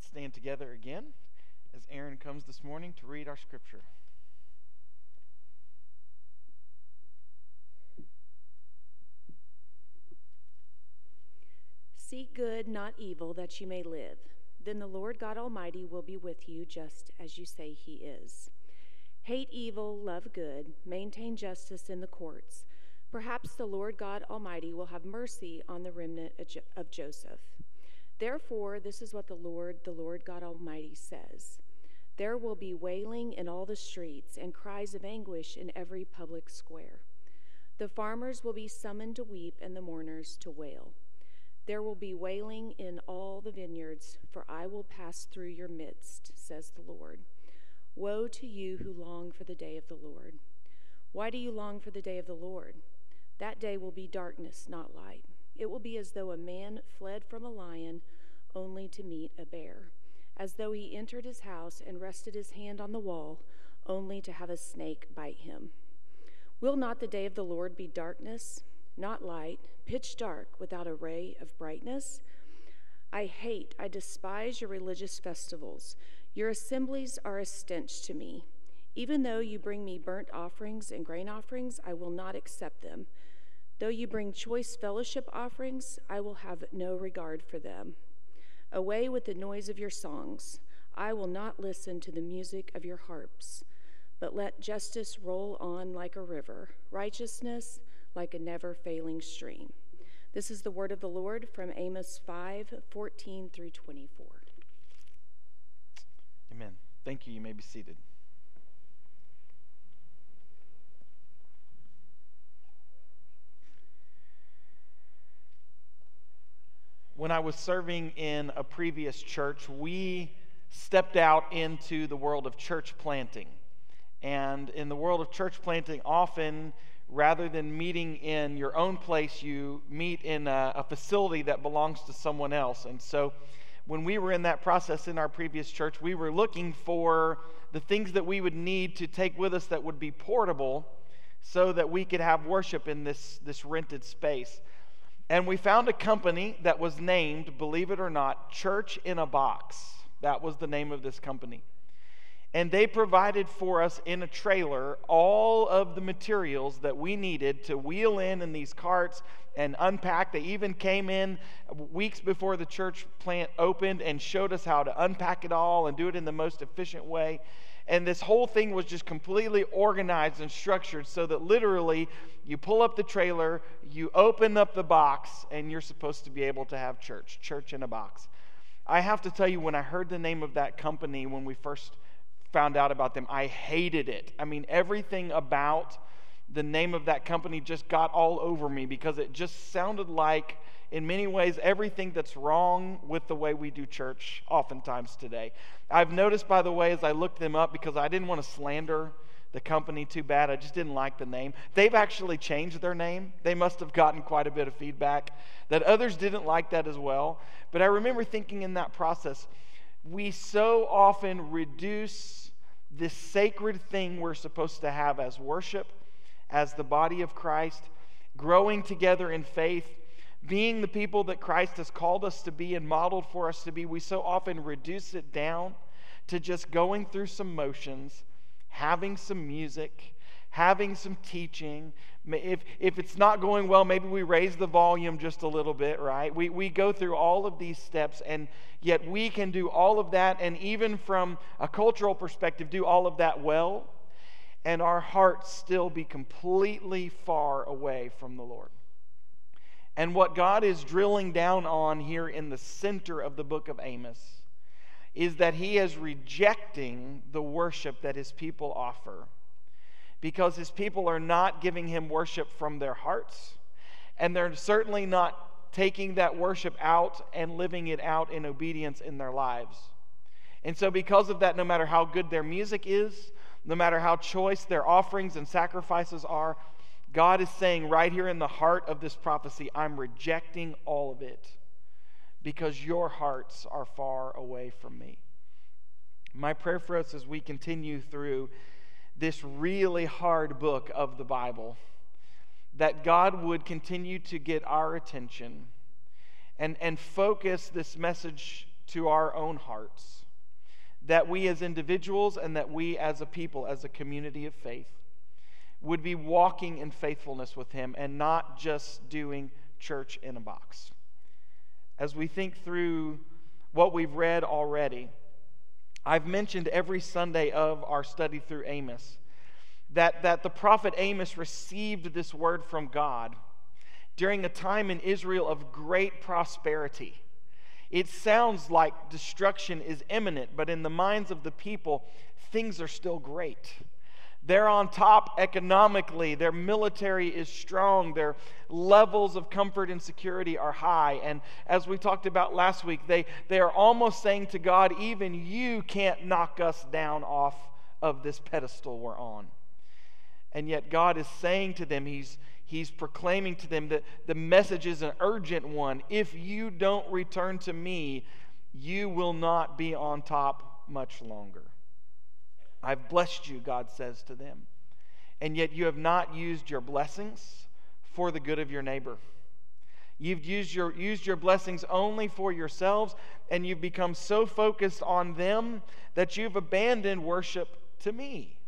Let's stand together again as Aaron comes this morning to read our scripture. Seek good, not evil, that you may live. Then the Lord God Almighty will be with you just as you say he is. Hate evil, love good, maintain justice in the courts. Perhaps the Lord God Almighty will have mercy on the remnant of Joseph. Therefore, this is what the Lord, the Lord God Almighty says There will be wailing in all the streets and cries of anguish in every public square. The farmers will be summoned to weep and the mourners to wail. There will be wailing in all the vineyards, for I will pass through your midst, says the Lord. Woe to you who long for the day of the Lord. Why do you long for the day of the Lord? That day will be darkness, not light. It will be as though a man fled from a lion only to meet a bear, as though he entered his house and rested his hand on the wall only to have a snake bite him. Will not the day of the Lord be darkness, not light, pitch dark, without a ray of brightness? I hate, I despise your religious festivals. Your assemblies are a stench to me. Even though you bring me burnt offerings and grain offerings, I will not accept them. Though you bring choice fellowship offerings, I will have no regard for them. Away with the noise of your songs. I will not listen to the music of your harps, but let justice roll on like a river, righteousness like a never failing stream. This is the word of the Lord from Amos 5 14 through 24. Amen. Thank you. You may be seated. When I was serving in a previous church, we stepped out into the world of church planting. And in the world of church planting, often rather than meeting in your own place, you meet in a, a, facility that belongs to someone else. And so when we were in that process in our previous church, we were looking for the things that we would need to take with us that would be portable so that we could have worship in this, this rented space. And we found a company that was named, believe it or not, Church in a Box. That was the name of this company. And they provided for us in a trailer all of the materials that we needed to wheel in in these carts and unpack. They even came in weeks before the church plant opened and showed us how to unpack it all and do it in the most efficient way. And this whole thing was just completely organized and structured so that literally you pull up the trailer, you open up the box, and you're supposed to be able to have church, church in a box. I have to tell you, when I heard the name of that company when we first found out about them, I hated it. I mean, everything about the name of that company just got all over me because it just sounded like in many ways, everything that's wrong with the way we do church oftentimes today. I've noticed, by the way, as I looked them up, because I didn't want to slander the company too bad, I just didn't like the name. They've actually changed their name. They must have gotten quite a bit of feedback that others didn't like that as well. But I remember thinking in that process, we so often reduce this sacred thing we're supposed to have as worship, as the body of Christ, growing together in faith being the people that Christ has called us to be and modeled for us to be, we so often reduce it down to just going through some motions, having some music, having some teaching. If, if it's not going well, maybe we raise the volume just a little bit, right? We, we go through all of these steps, and yet we can do all of that, and even from a cultural perspective, do all of that well, and our hearts still be completely far away from the Lord. And what God is drilling down on here in the center of the book of Amos is that he is rejecting the worship that his people offer because his people are not giving him worship from their hearts, and they're certainly not taking that worship out and living it out in obedience in their lives. And so, because of that, no matter how good their music is, no matter how choice their offerings and sacrifices are, God is saying right here in the heart of this prophecy, I'm rejecting all of it because your hearts are far away from me. My prayer for us as we continue through this really hard book of the Bible, that God would continue to get our attention and, and focus this message to our own hearts that we as individuals and that we as a people, as a community of faith, would be walking in faithfulness with Him and not just doing church in a box. As we think through what we've read already, I've mentioned every Sunday of our study through Amos that, that the prophet Amos received this word from God during a time in Israel of great prosperity. It sounds like destruction is imminent, but in the minds of the people, things are still great. They're on top economically. Their military is strong. Their levels of comfort and security are high. And as we talked about last week, they, they are almost saying to God, even you can't knock us down off of this pedestal we're on. And yet God is saying to them, He's, he's proclaiming to them that the message is an urgent one. If you don't return to me, you will not be on top much longer. I've blessed you, God says to them. And yet you have not used your blessings for the good of your neighbor. You've used your, used your blessings only for yourselves, and you've become so focused on them that you've abandoned worship to me.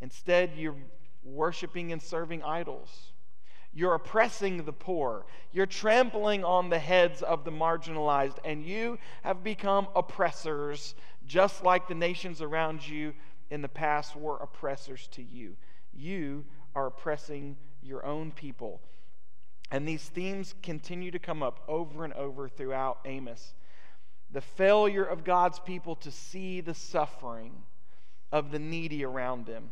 Instead, you're worshiping and serving idols. You're oppressing the poor. You're trampling on the heads of the marginalized, and you have become oppressors, just like the nations around you in the past were oppressors to you. You are oppressing your own people. And these themes continue to come up over and over throughout Amos. The failure of God's people to see the suffering of the needy around them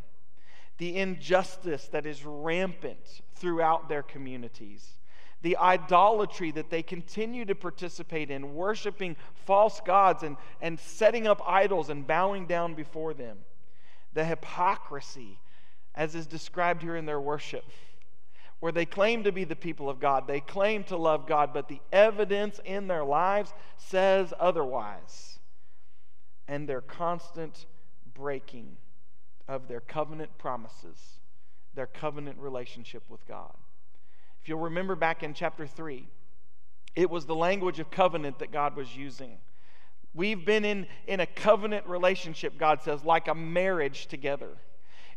the injustice that is rampant throughout their communities, the idolatry that they continue to participate in, worshiping false gods and, and setting up idols and bowing down before them, the hypocrisy, as is described here in their worship. Where they claim to be the people of God, they claim to love God, but the evidence in their lives says otherwise. And their constant breaking of their covenant promises, their covenant relationship with God. If you'll remember back in chapter 3, it was the language of covenant that God was using. We've been in, in a covenant relationship, God says, like a marriage together.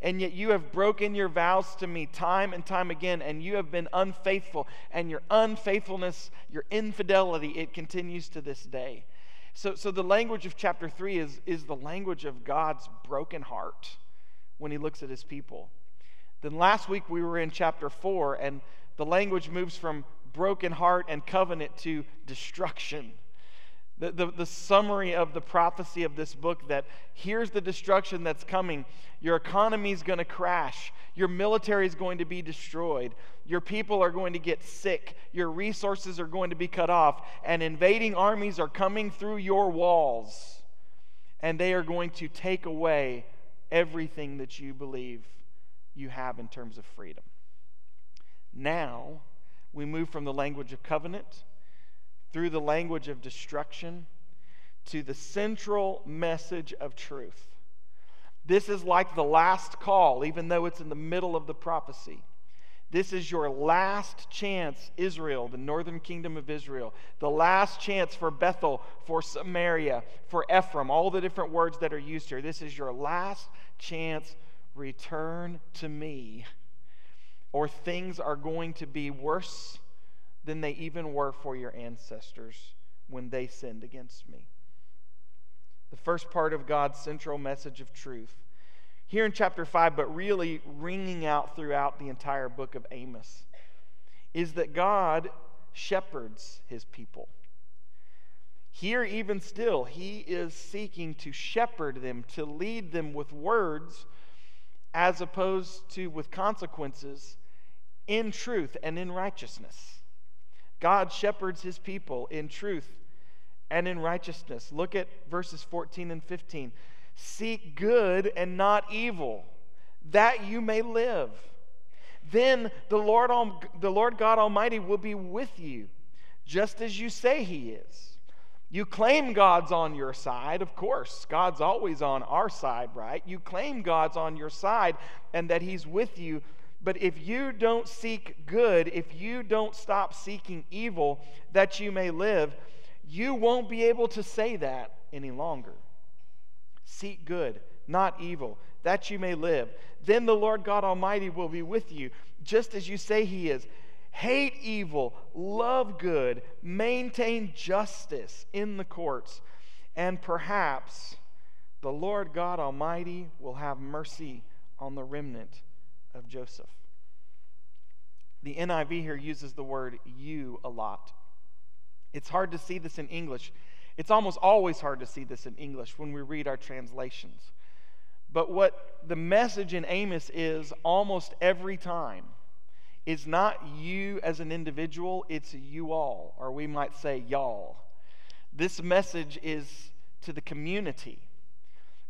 And yet you have broken your vows to me time and time again, and you have been unfaithful. And your unfaithfulness, your infidelity, it continues to this day. So, so the language of chapter 3 is, is the language of God's broken heart when he looks at his people. Then last week we were in chapter 4, and the language moves from broken heart and covenant to destruction. The, the, the, summary of the prophecy of this book that here's the destruction that's coming. Your economy is going to crash. Your military is going to be destroyed. Your people are going to get sick. Your resources are going to be cut off. And invading armies are coming through your walls. And they are going to take away everything that you believe you have in terms of freedom. Now, we move from the language of covenant through the language of destruction to the central message of truth. This is like the last call, even though it's in the middle of the prophecy. This is your last chance, Israel, the northern kingdom of Israel. The last chance for Bethel, for Samaria, for Ephraim, all the different words that are used here. This is your last chance. Return to me, or things are going to be worse than they even were for your ancestors when they sinned against me. The first part of God's central message of truth here in chapter 5, but really ringing out throughout the entire book of Amos, is that God shepherds his people. Here, even still, he is seeking to shepherd them, to lead them with words as opposed to with consequences in truth and in righteousness. God shepherds his people in truth and in righteousness. Look at verses 14 and 15. Seek good and not evil, that you may live. Then the Lord, the Lord God Almighty will be with you, just as you say He is. You claim God's on your side. Of course, God's always on our side, right? You claim God's on your side and that He's with you. But if you don't seek good, if you don't stop seeking evil that you may live, you won't be able to say that any longer. Seek good, not evil, that you may live. Then the Lord God Almighty will be with you, just as you say He is. Hate evil, love good, maintain justice in the courts, and perhaps the Lord God Almighty will have mercy on the remnant of Joseph. The NIV here uses the word you a lot. It's hard to see this in English. It's almost always hard to see this in English when we read our translations. But what the message in Amos is almost every time is not you as an individual, it's you all, or we might say y'all. This message is to the community.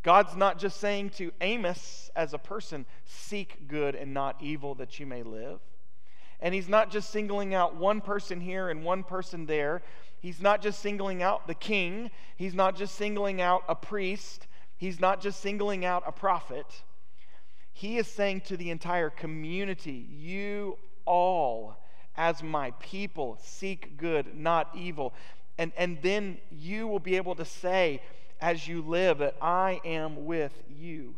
God's not just saying to Amos as a person, seek good and not evil that you may live. And he's not just singling out one person here and one person there. He's not just singling out the king. He's not just singling out a priest. He's not just singling out a prophet. He is saying to the entire community, You all, as my people, seek good, not evil. And, and then you will be able to say, as you live, that I am with you.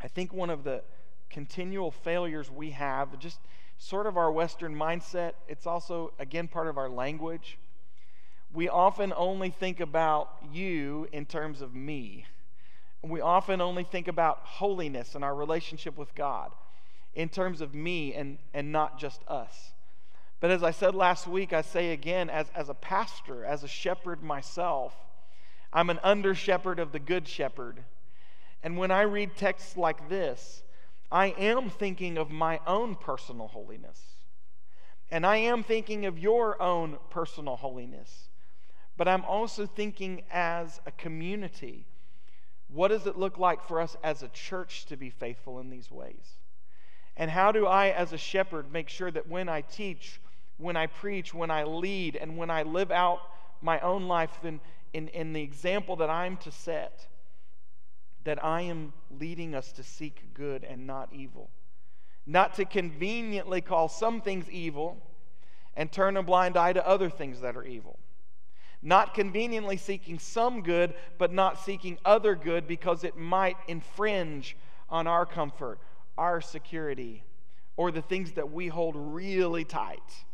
I think one of the continual failures we have, just sort of our Western mindset. It's also, again, part of our language. We often only think about you in terms of me. We often only think about holiness and our relationship with God in terms of me and, and not just us. But as I said last week, I say again, as, as a pastor, as a shepherd myself, I'm an under shepherd of the good shepherd. And when I read texts like this, I am thinking of my own personal holiness. And I am thinking of your own personal holiness. But I'm also thinking as a community. What does it look like for us as a church to be faithful in these ways? And how do I, as a shepherd, make sure that when I teach, when I preach, when I lead, and when I live out my own life, then in, in the example that I'm to set, that I am leading us to seek good and not evil. Not to conveniently call some things evil and turn a blind eye to other things that are evil. Not conveniently seeking some good, but not seeking other good because it might infringe on our comfort, our security, or the things that we hold really tight.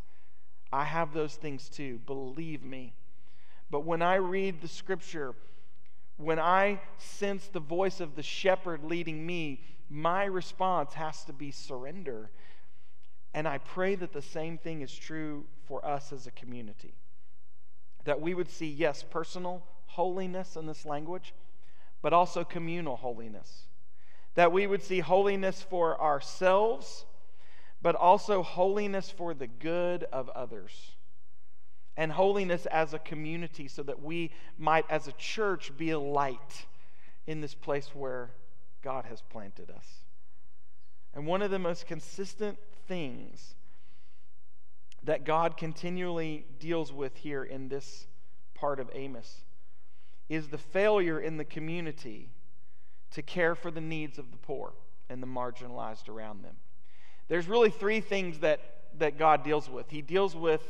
I have those things too, believe me. But when I read the scripture, when I sense the voice of the shepherd leading me, my response has to be surrender. And I pray that the same thing is true for us as a community. That we would see, yes, personal holiness in this language, but also communal holiness. That we would see holiness for ourselves, but also holiness for the good of others and holiness as a community so that we might, as a church, be a light in this place where God has planted us. And one of the most consistent things that God continually deals with here in this part of Amos is the failure in the community to care for the needs of the poor and the marginalized around them. There's really three things that, that God deals with. He deals with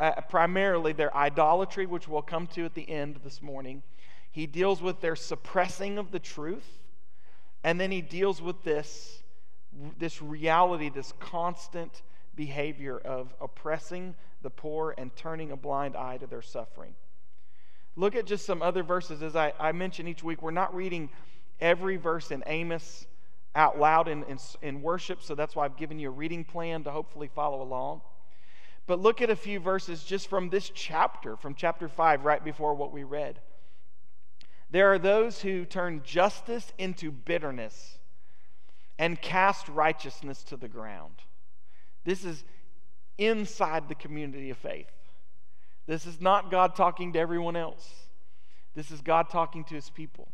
uh, primarily their idolatry, which we'll come to at the end this morning. He deals with their suppressing of the truth. And then he deals with this, this reality, this constant behavior of oppressing the poor and turning a blind eye to their suffering. Look at just some other verses. As I, I mention each week, we're not reading every verse in Amos out loud in, in, in worship, so that's why I've given you a reading plan to hopefully follow along. But look at a few verses just from this chapter, from chapter 5, right before what we read. There are those who turn justice into bitterness and cast righteousness to the ground. This is inside the community of faith. This is not God talking to everyone else. This is God talking to his people.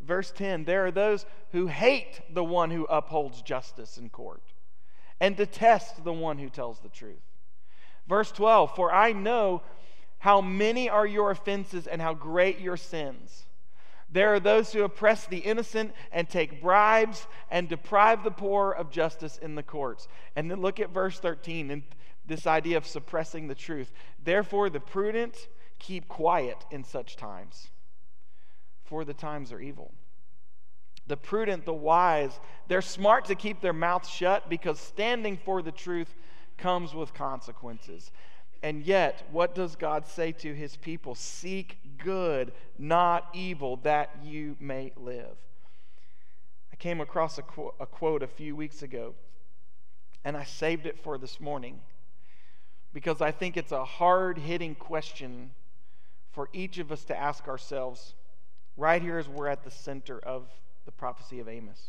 Verse 10 There are those who hate the one who upholds justice in court and detest the one who tells the truth. Verse 12 For I know how many are your offenses and how great your sins. There are those who oppress the innocent and take bribes and deprive the poor of justice in the courts. And then look at verse 13 and this idea of suppressing the truth. Therefore, the prudent keep quiet in such times, for the times are evil. The prudent, the wise, they're smart to keep their mouths shut because standing for the truth comes with consequences. And yet, what does God say to his people? Seek good, not evil, that you may live. I came across a, qu- a quote a few weeks ago, and I saved it for this morning because I think it's a hard hitting question for each of us to ask ourselves right here as we're at the center of the prophecy of Amos.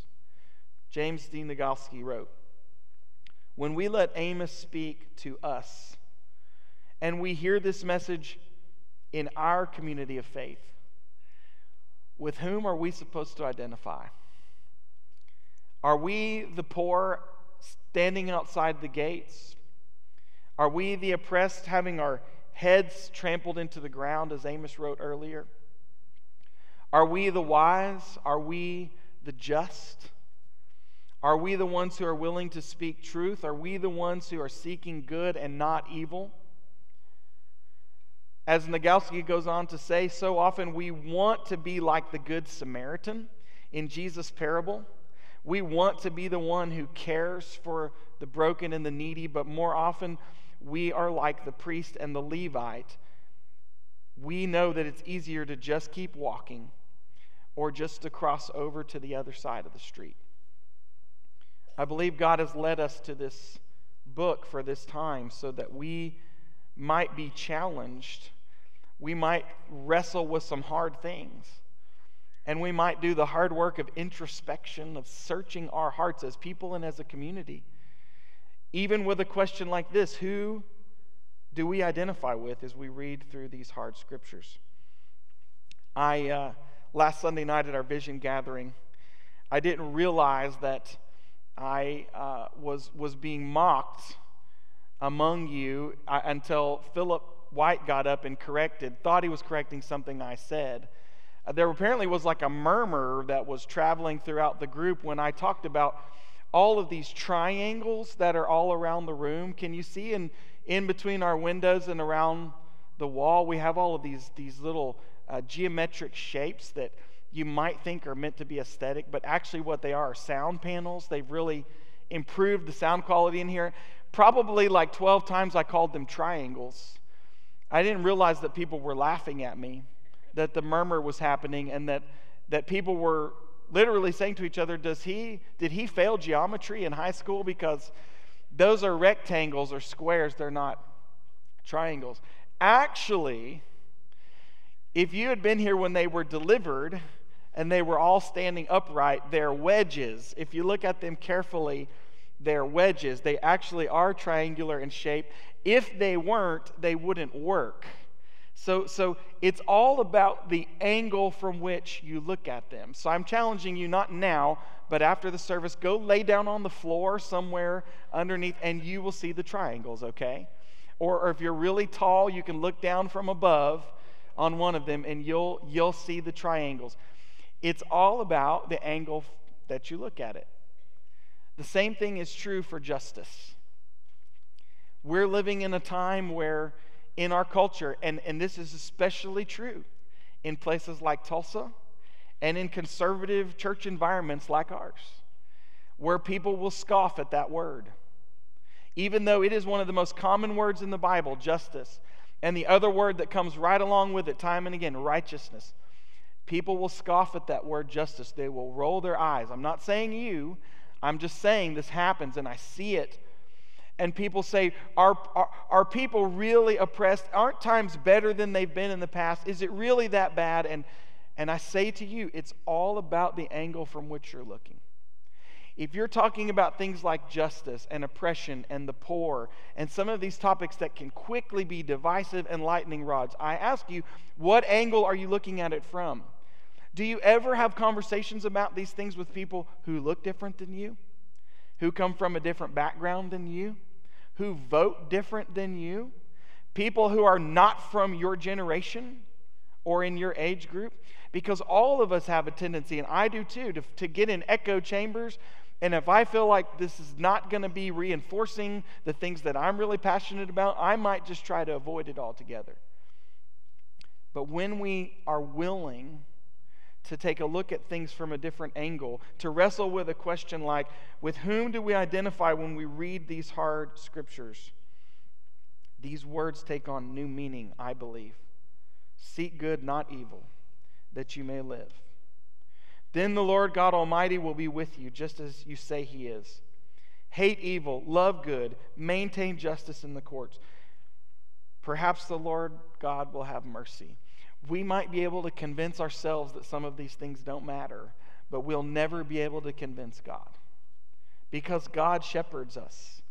James D. Nogalski wrote When we let Amos speak to us, and we hear this message in our community of faith, with whom are we supposed to identify? Are we the poor standing outside the gates? Are we the oppressed having our heads trampled into the ground, as Amos wrote earlier? Are we the wise? Are we the just? Are we the ones who are willing to speak truth? Are we the ones who are seeking good and not evil? As Nogalski goes on to say, so often we want to be like the Good Samaritan in Jesus' parable. We want to be the one who cares for the broken and the needy, but more often we are like the priest and the Levite. We know that it's easier to just keep walking or just to cross over to the other side of the street. I believe God has led us to this book for this time so that we might be challenged. We might wrestle with some hard things. And we might do the hard work of introspection, of searching our hearts as people and as a community. Even with a question like this who do we identify with as we read through these hard scriptures? I, uh, last Sunday night at our vision gathering, I didn't realize that I uh, was, was being mocked among you uh, until Philip White got up and corrected, thought he was correcting something I said. Uh, there apparently was like a murmur that was traveling throughout the group when I talked about all of these triangles that are all around the room. Can you see in, in between our windows and around the wall, we have all of these, these little uh, geometric shapes that you might think are meant to be aesthetic, but actually what they are are sound panels. They've really improved the sound quality in here. Probably like 12 times I called them triangles. I didn't realize that people were laughing at me, that the murmur was happening, and that, that people were literally saying to each other, Does he, did he fail geometry in high school? Because those are rectangles or squares, they're not triangles. Actually, if you had been here when they were delivered and they were all standing upright, they're wedges. If you look at them carefully, they're wedges. They actually are triangular in shape. If they weren't, they wouldn't work. So, so it's all about the angle from which you look at them. So I'm challenging you not now, but after the service, go lay down on the floor somewhere underneath and you will see the triangles, okay? Or, or if you're really tall, you can look down from above on one of them and you'll, you'll see the triangles. It's all about the angle that you look at it. The same thing is true for justice. We're living in a time where in our culture, and, and this is especially true in places like Tulsa and in conservative church environments like ours, where people will scoff at that word. Even though it is one of the most common words in the Bible, justice, and the other word that comes right along with it, time and again, righteousness. People will scoff at that word justice. They will roll their eyes. I'm not saying you, I'm just saying this happens, and I see it and people say, are, are, are, people really oppressed? Aren't times better than they've been in the past? Is it really that bad? And, and I say to you, it's all about the angle from which you're looking. If you're talking about things like justice and oppression and the poor and some of these topics that can quickly be divisive and lightning rods, I ask you, what angle are you looking at it from? Do you ever have conversations about these things with people who look different than you? who come from a different background than you, who vote different than you, people who are not from your generation or in your age group, because all of us have a tendency, and I do too, to, to get in echo chambers. And if I feel like this is not going to be reinforcing the things that I'm really passionate about, I might just try to avoid it altogether. But when we are willing to take a look at things from a different angle, to wrestle with a question like, with whom do we identify when we read these hard scriptures? These words take on new meaning, I believe. Seek good, not evil, that you may live. Then the Lord God Almighty will be with you, just as you say He is. Hate evil, love good, maintain justice in the courts. Perhaps the Lord God will have mercy. We might be able to convince ourselves that some of these things don't matter, but we'll never be able to convince God because God shepherds us.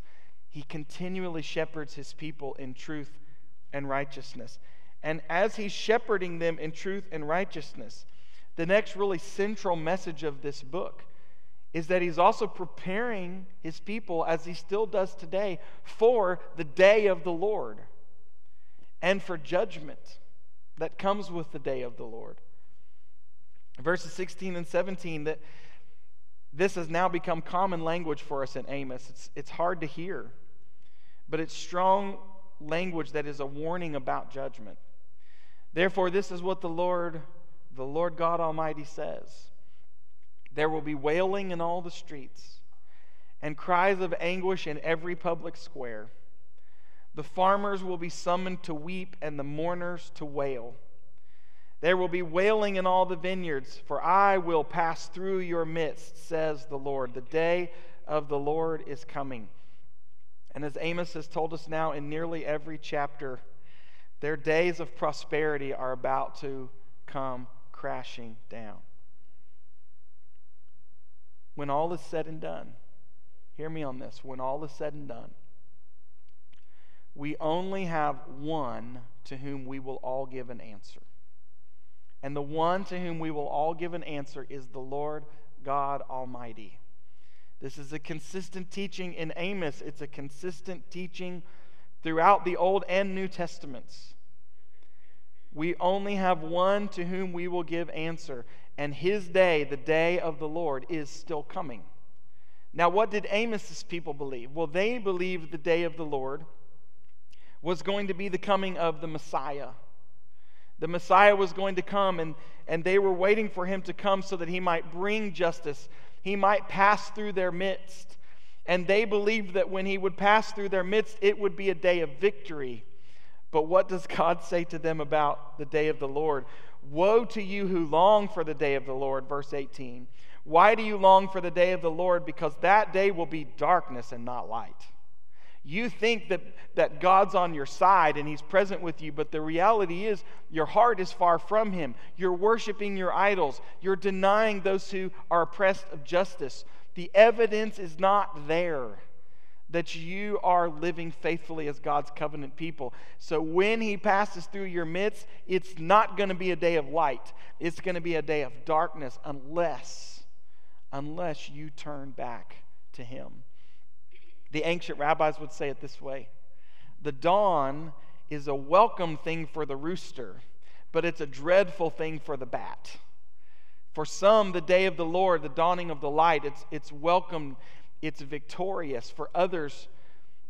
He continually shepherds his people in truth and righteousness. And as he's shepherding them in truth and righteousness, the next really central message of this book is that he's also preparing his people, as he still does today, for the day of the Lord and for judgment that comes with the day of the Lord. Verses 16 and 17, that this has now become common language for us in Amos. It's, it's hard to hear, but it's strong language that is a warning about judgment. Therefore, this is what the Lord, the Lord God Almighty says There will be wailing in all the streets, and cries of anguish in every public square. The farmers will be summoned to weep, and the mourners to wail. There will be wailing in all the vineyards, for I will pass through your midst, says the Lord. The day of the Lord is coming. And as Amos has told us now in nearly every chapter, their days of prosperity are about to come crashing down. When all is said and done, hear me on this when all is said and done, we only have one to whom we will all give an answer. And the one to whom we will all give an answer is the Lord God Almighty. This is a consistent teaching in Amos, it's a consistent teaching throughout the Old and New Testaments. We only have one to whom we will give answer, and his day, the day of the Lord, is still coming. Now, what did Amos's people believe? Well, they believed the day of the Lord was going to be the coming of the Messiah. The Messiah was going to come, and, and they were waiting for him to come so that he might bring justice. He might pass through their midst. And they believed that when he would pass through their midst, it would be a day of victory. But what does God say to them about the day of the Lord? Woe to you who long for the day of the Lord, verse 18. Why do you long for the day of the Lord? Because that day will be darkness and not light. You think that, that God's on your side and He's present with you, but the reality is your heart is far from Him. You're worshiping your idols, you're denying those who are oppressed of justice. The evidence is not there that you are living faithfully as God's covenant people. So when He passes through your midst, it's not going to be a day of light, it's going to be a day of darkness unless, unless you turn back to Him. The ancient rabbis would say it this way The dawn is a welcome thing for the rooster, but it's a dreadful thing for the bat. For some, the day of the Lord, the dawning of the light, it's, it's welcome, it's victorious. For others,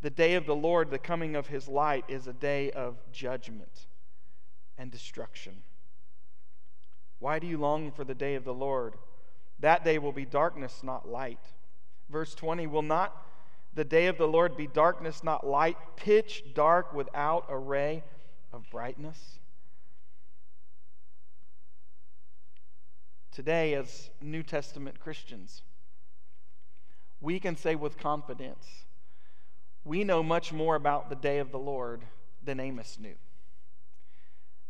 the day of the Lord, the coming of his light, is a day of judgment and destruction. Why do you long for the day of the Lord? That day will be darkness, not light. Verse 20 will not the day of the Lord be darkness, not light, pitch dark without a ray of brightness? Today, as New Testament Christians, we can say with confidence, we know much more about the day of the Lord than Amos knew.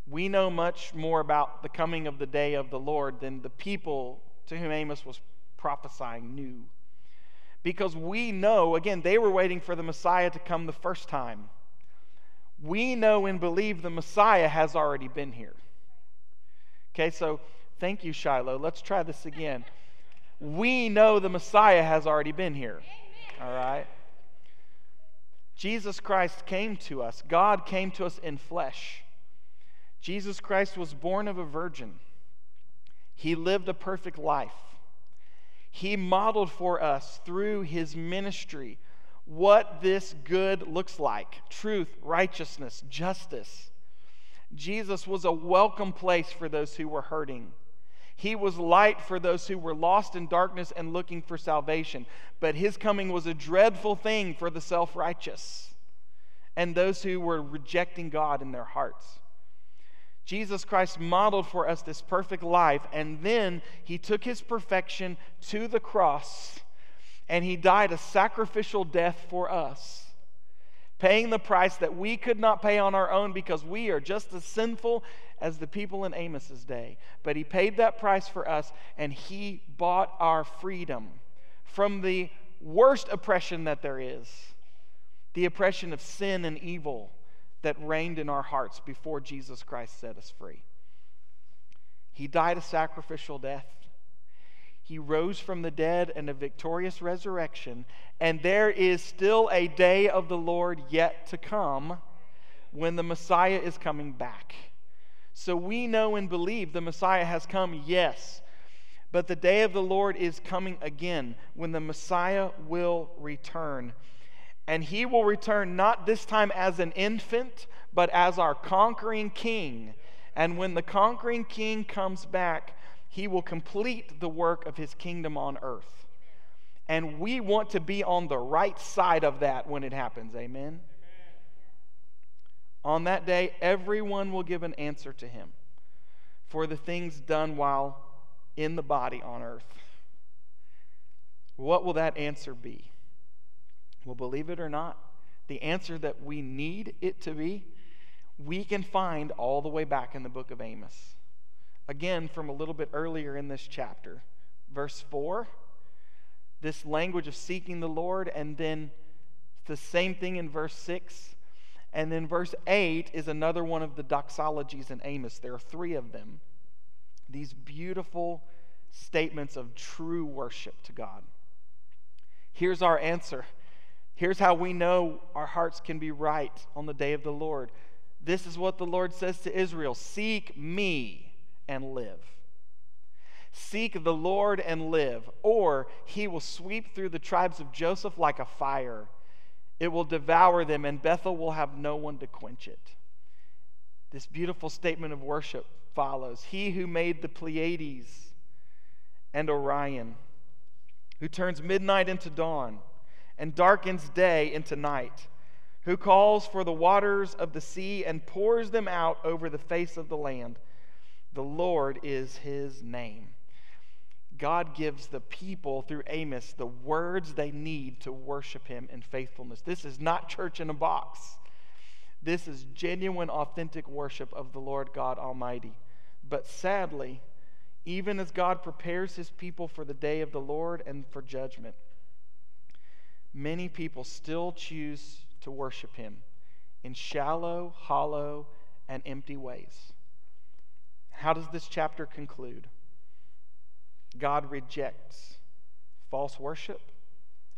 We know much more about the coming of the day of the Lord than the people to whom Amos was prophesying knew because we know, again, they were waiting for the Messiah to come the first time. We know and believe the Messiah has already been here. Okay, so thank you, Shiloh. Let's try this again. We know the Messiah has already been here. All right? Jesus Christ came to us, God came to us in flesh. Jesus Christ was born of a virgin, He lived a perfect life. He modeled for us through his ministry what this good looks like truth, righteousness, justice. Jesus was a welcome place for those who were hurting. He was light for those who were lost in darkness and looking for salvation. But his coming was a dreadful thing for the self righteous and those who were rejecting God in their hearts. Jesus Christ modeled for us this perfect life, and then he took his perfection to the cross and he died a sacrificial death for us, paying the price that we could not pay on our own because we are just as sinful as the people in Amos's day. But he paid that price for us, and he bought our freedom from the worst oppression that there is the oppression of sin and evil that reigned in our hearts before Jesus Christ set us free. He died a sacrificial death. He rose from the dead in a victorious resurrection, and there is still a day of the Lord yet to come when the Messiah is coming back. So we know and believe the Messiah has come, yes, but the day of the Lord is coming again when the Messiah will return. And he will return not this time as an infant, but as our conquering king. And when the conquering king comes back, he will complete the work of his kingdom on earth. And we want to be on the right side of that when it happens. Amen. On that day, everyone will give an answer to him for the things done while in the body on earth. What will that answer be? Well, believe it or not, the answer that we need it to be, we can find all the way back in the book of Amos. Again, from a little bit earlier in this chapter, verse 4, this language of seeking the Lord, and then the same thing in verse 6. And then verse 8 is another one of the doxologies in Amos. There are three of them. These beautiful statements of true worship to God. Here's our answer Here's how we know our hearts can be right on the day of the Lord. This is what the Lord says to Israel Seek me and live. Seek the Lord and live, or he will sweep through the tribes of Joseph like a fire. It will devour them, and Bethel will have no one to quench it. This beautiful statement of worship follows He who made the Pleiades and Orion, who turns midnight into dawn and darkens day into night, who calls for the waters of the sea and pours them out over the face of the land. The Lord is his name. God gives the people through Amos the words they need to worship him in faithfulness. This is not church in a box. This is genuine, authentic worship of the Lord God Almighty. But sadly, even as God prepares his people for the day of the Lord and for judgment, many people still choose to worship him in shallow, hollow, and empty ways. How does this chapter conclude? God rejects false worship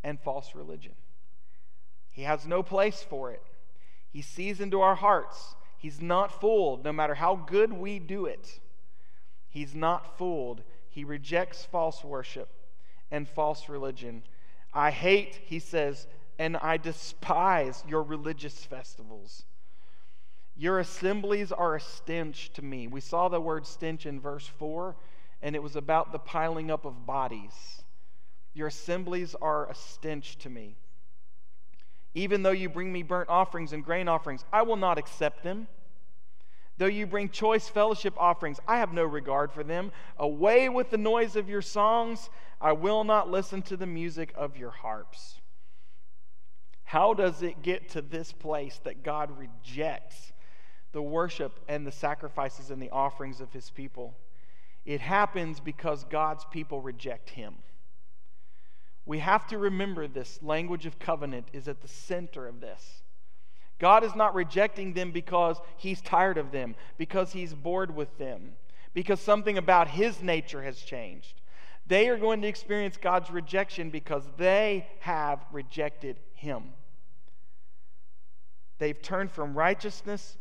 and false religion. He has no place for it. He sees into our hearts. He's not fooled, no matter how good we do it. He's not fooled. He rejects false worship and false religion I hate, he says, and I despise your religious festivals. Your assemblies are a stench to me. We saw the word stench in verse 4, and it was about the piling up of bodies. Your assemblies are a stench to me. Even though you bring me burnt offerings and grain offerings, I will not accept them. Though you bring choice fellowship offerings, I have no regard for them. Away with the noise of your songs. I will not listen to the music of your harps. How does it get to this place that God rejects the worship and the sacrifices and the offerings of his people? It happens because God's people reject him. We have to remember this language of covenant is at the center of this. God is not rejecting them because he's tired of them, because he's bored with them, because something about his nature has changed. They are going to experience God's rejection because they have rejected him. They've turned from righteousness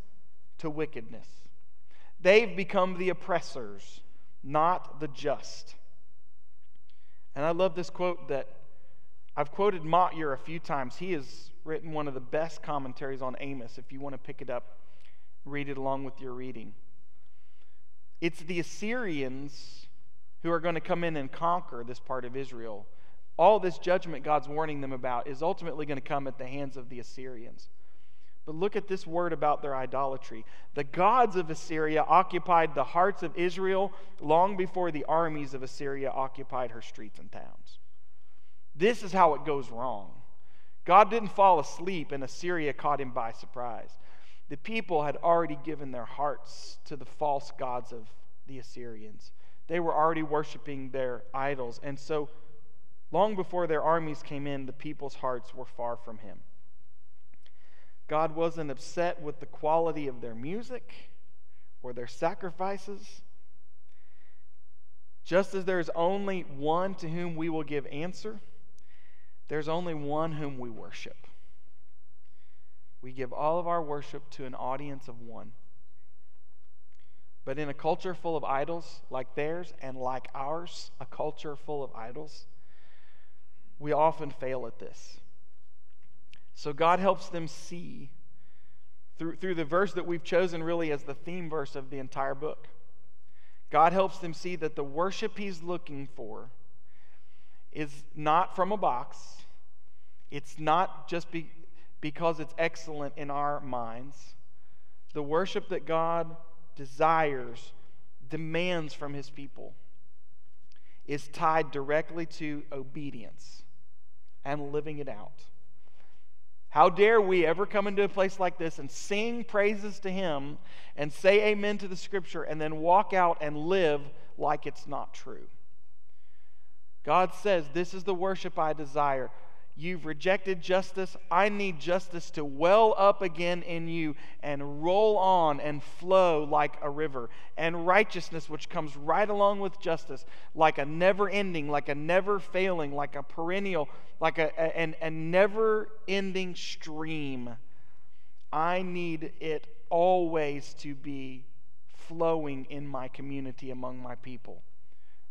to wickedness. They've become the oppressors, not the just. And I love this quote that I've quoted Motyer a few times. He has written one of the best commentaries on Amos, if you want to pick it up. read it along with your reading. It's the Assyrians who are going to come in and conquer this part of Israel. All this judgment God's warning them about is ultimately going to come at the hands of the Assyrians. But look at this word about their idolatry. The gods of Assyria occupied the hearts of Israel long before the armies of Assyria occupied her streets and towns. This is how it goes wrong. God didn't fall asleep and Assyria caught him by surprise. The people had already given their hearts to the false gods of the Assyrians. They were already worshiping their idols. And so, long before their armies came in, the people's hearts were far from him. God wasn't upset with the quality of their music or their sacrifices. Just as there's only one to whom we will give answer, there's only one whom we worship. We give all of our worship to an audience of one. But in a culture full of idols like theirs and like ours, a culture full of idols, we often fail at this. So God helps them see through, through the verse that we've chosen really as the theme verse of the entire book. God helps them see that the worship He's looking for is not from a box. It's not just be, because it's excellent in our minds. The worship that God desires, demands from His people, is tied directly to obedience and living it out. How dare we ever come into a place like this and sing praises to Him and say amen to the Scripture and then walk out and live like it's not true? God says, This is the worship I desire. You've rejected justice. I need justice to well up again in you and roll on and flow like a river. And righteousness, which comes right along with justice, like a never ending, like a never failing, like a perennial, like a, a, a never ending stream. I need it always to be flowing in my community among my people.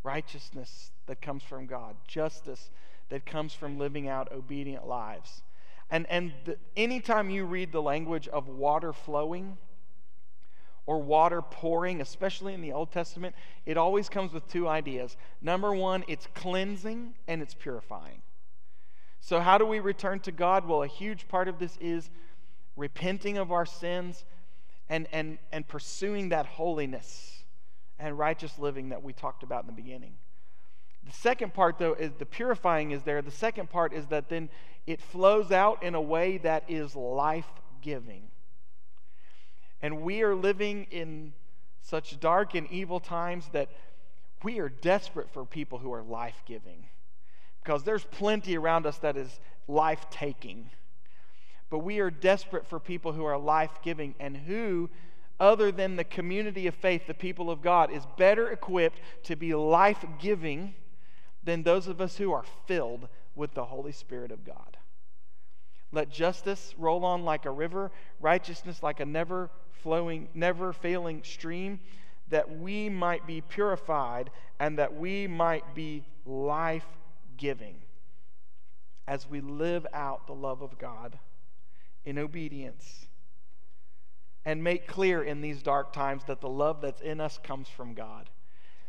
Righteousness that comes from God, justice that comes from living out obedient lives. And, and the, anytime you read the language of water flowing or water pouring, especially in the Old Testament, it always comes with two ideas. Number one, it's cleansing and it's purifying. So, how do we return to God? Well, a huge part of this is repenting of our sins and, and, and pursuing that holiness and righteous living that we talked about in the beginning. The second part, though, is the purifying is there. The second part is that then it flows out in a way that is life giving. And we are living in such dark and evil times that we are desperate for people who are life giving because there's plenty around us that is life taking. But we are desperate for people who are life giving and who, other than the community of faith, the people of God, is better equipped to be life giving than those of us who are filled with the Holy Spirit of God. Let justice roll on like a river, righteousness like a never flowing, never failing stream, that we might be purified and that we might be life giving as we live out the love of God in obedience and make clear in these dark times that the love that's in us comes from God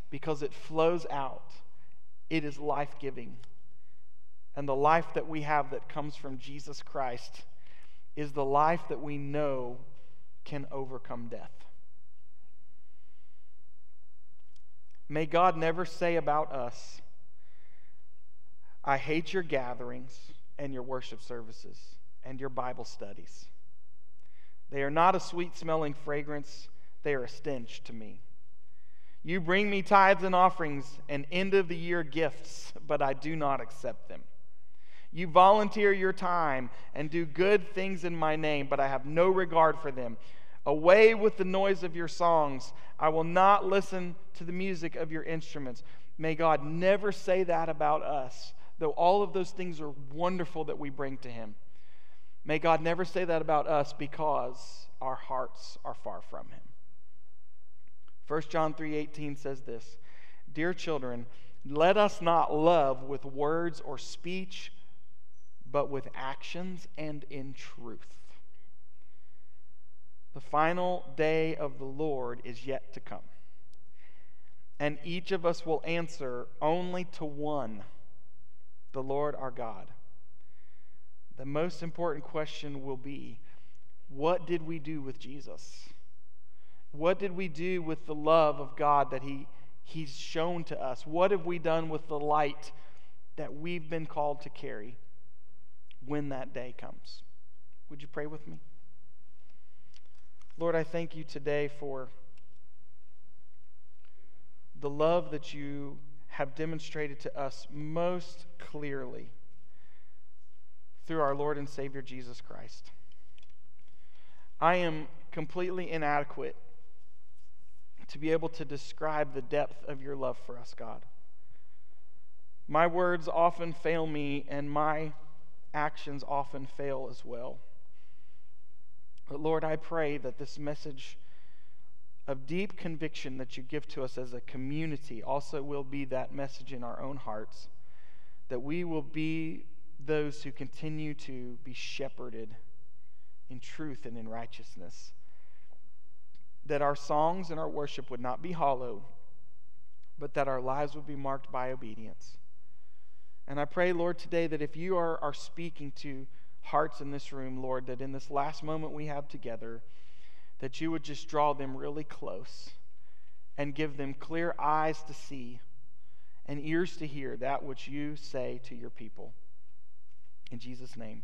because it flows out it is life giving. And the life that we have that comes from Jesus Christ is the life that we know can overcome death. May God never say about us, I hate your gatherings and your worship services and your Bible studies. They are not a sweet smelling fragrance, they are a stench to me. You bring me tithes and offerings and end of the year gifts, but I do not accept them. You volunteer your time and do good things in my name, but I have no regard for them. Away with the noise of your songs. I will not listen to the music of your instruments. May God never say that about us, though all of those things are wonderful that we bring to Him. May God never say that about us because our hearts are far from Him. 1 John 3:18 says this, "Dear children, let us not love with words or speech, but with actions and in truth." The final day of the Lord is yet to come. And each of us will answer only to one the Lord our God. The most important question will be what did we do with Jesus? What did we do with the love of God that he, He's shown to us? What have we done with the light that we've been called to carry when that day comes? Would you pray with me? Lord, I thank you today for the love that you have demonstrated to us most clearly through our Lord and Savior Jesus Christ. I am completely inadequate to be able to describe the depth of your love for us, God. My words often fail me, and my actions often fail as well. But Lord, I pray that this message of deep conviction that you give to us as a community also will be that message in our own hearts, that we will be those who continue to be shepherded in truth and in righteousness. That our songs and our worship would not be hollow, but that our lives would be marked by obedience. And I pray, Lord, today that if you are, are speaking to hearts in this room, Lord, that in this last moment we have together, that you would just draw them really close and give them clear eyes to see and ears to hear that which you say to your people. In Jesus' name.